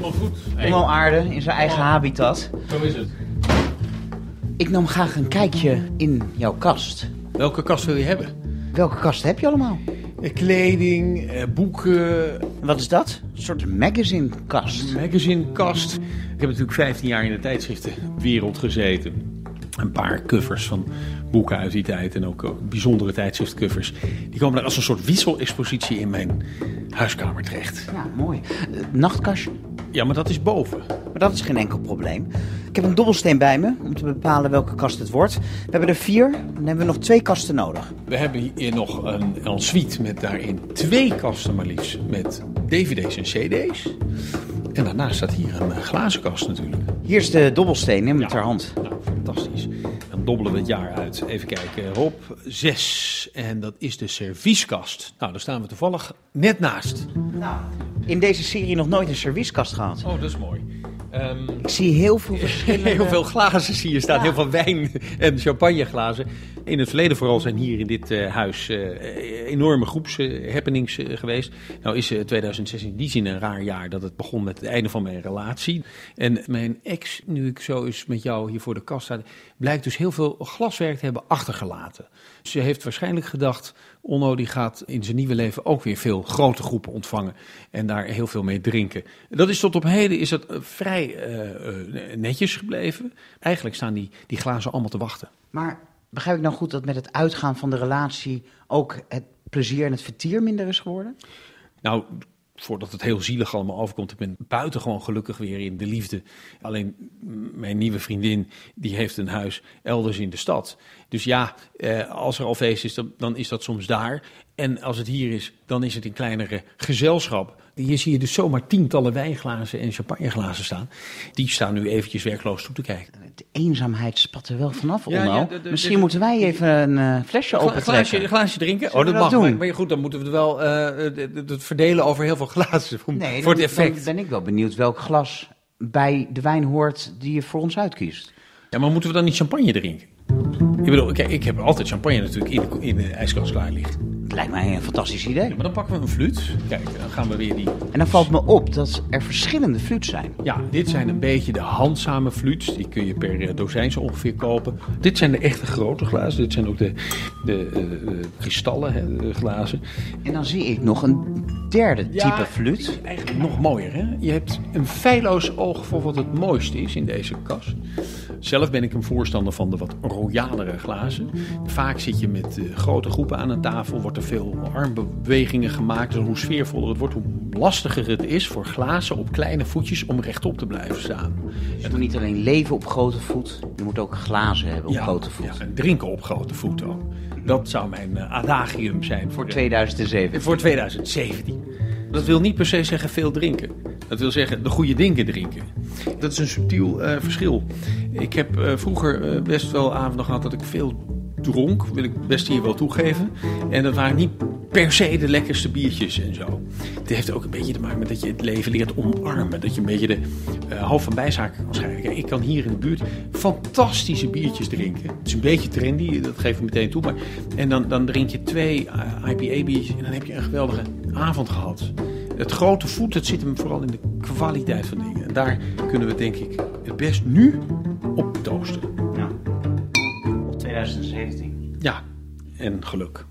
helemaal goed. Aarde in zijn eigen habitat. zo is het. Ik nam graag een kijkje in jouw kast. Welke kast wil je hebben? Welke kast heb je allemaal? Eh, Kleding, eh, boeken, Wat is dat? Een soort magazinekast. magazinekast. Ik heb natuurlijk 15 jaar in de tijdschriftenwereld gezeten. Een paar covers van boeken uit die tijd en ook, ook bijzondere tijdschriftcovers. Die komen daar als een soort wisselexpositie in mijn huiskamer terecht. Ja, mooi. Eh, nachtkastje? Ja, maar dat is boven. Maar dat is geen enkel probleem. Ik heb een dobbelsteen bij me om te bepalen welke kast het wordt. We hebben er vier, dan hebben we nog twee kasten nodig. We hebben hier nog een ensuite met daarin twee kasten maar liefst met dvd's en cd's. En daarnaast staat hier een eh, glazen kast natuurlijk. Hier is de dobbelsteen, neem hem Ja. ter hand. Nou, fantastisch. Dan dobbelen we het jaar uit. Even kijken, Rob, zes. En dat is de servieskast. Nou, daar staan we toevallig net naast. Nou, in deze serie nog nooit een servieskast gehad. Oh, dat is mooi. Ehm, Ik zie heel veel verschillende... Heel veel glazen zie je staan, Ja. heel veel wijn en champagneglazen. In het verleden vooral zijn hier in dit eh, huis eh, enorme groepshappenings eh, geweest. Nou is eh, 2006 in die zin een raar jaar dat het begon met het einde van mijn relatie. En mijn ex, nu ik zo eens met jou hier voor de kast sta, blijkt dus heel veel glaswerk te hebben achtergelaten. Ze heeft waarschijnlijk gedacht, Onno die gaat in zijn nieuwe leven ook weer veel grote groepen ontvangen en daar heel veel mee drinken. Dat is tot op heden is dat eh, vrij eh, eh, netjes gebleven. Eigenlijk staan die, die glazen allemaal te wachten. Maar begrijp ik nou goed dat met het uitgaan van de relatie ook het plezier en het vertier minder is geworden? Nou, voordat het heel zielig allemaal overkomt, ik ben buitengewoon gelukkig weer in de liefde. Alleen mijn nieuwe vriendin, die heeft een huis elders in de stad. Dus ja, eh, als er al feest is, dan, dan is dat soms daar. En als het hier is, dan is het in kleinere gezelschap. Hier zie je dus zomaar tientallen wijnglazen en champagneglazen staan. Die staan nu eventjes werkloos toe te kijken. De eenzaamheid spat er wel vanaf, Ja, Onno. ja, de- de- Misschien de- moeten wij even een eh, flesje opentrekken. glaasje, glaasje drinken? Zullen oh, dat dat mag. doen? Maar goed, dan moeten we het wel eh, het- verdelen over heel veel glazen. Voor, Nee, voor het effect. Dan ben ik wel benieuwd welk glas bij de wijn hoort die je voor ons uitkiest. Ja, maar moeten we dan niet champagne drinken? Ik bedoel, kijk, ik heb altijd champagne natuurlijk in de, in de ijskast klaar liggen. Lijkt mij een fantastisch idee. Ja, maar dan pakken we een fluit. Kijk, dan gaan we weer die... En dan valt me op dat er verschillende flutes zijn. Ja, dit zijn een beetje de handzame fluits. Die kun je per eh, dozijn zo ongeveer kopen. Dit zijn de echte grote glazen. Dit zijn ook de, de eh, eh, kristallen hè, de glazen. En dan zie ik nog een derde type fluit. Eigenlijk nog mooier, hè? Je hebt een feilloos oog voor wat het mooiste is in deze kast. Zelf ben ik een voorstander van de wat royalere glazen. Vaak zit je met grote groepen aan een tafel, wordt er veel armbewegingen gemaakt. En hoe sfeervoller het wordt, hoe lastiger het is voor glazen op kleine voetjes om rechtop te blijven staan. Dus je moet niet alleen leven op grote voet, je moet ook glazen hebben op grote voet. Ja, en drinken op grote voet ook. Dat zou mijn eh, adagium zijn Voor de- 2007. voor 2017. Dat wil niet per se zeggen veel drinken. Dat wil zeggen de goede dingen drinken. Dat is een subtiel eh, verschil. Ik heb eh, vroeger best wel avonden gehad dat ik veel dronk. Wil ik best hier wel toegeven. En dat waren niet per se de lekkerste biertjes en zo. Het heeft ook een beetje te maken met dat je het leven leert omarmen. Dat je een beetje de eh hoofd van bijzaken kan schrijven. Ik kan hier in de buurt fantastische biertjes drinken. Het is een beetje trendy, dat geef ik meteen toe. Maar, en dan, dan drink je twee eh, IPA-biertjes en dan heb je een geweldige avond gehad. Het grote voet, dat zit hem vooral in de kwaliteit van dingen. En daar kunnen we denk ik het best nu op toosten. Ja. Op 2017. Ja, en geluk.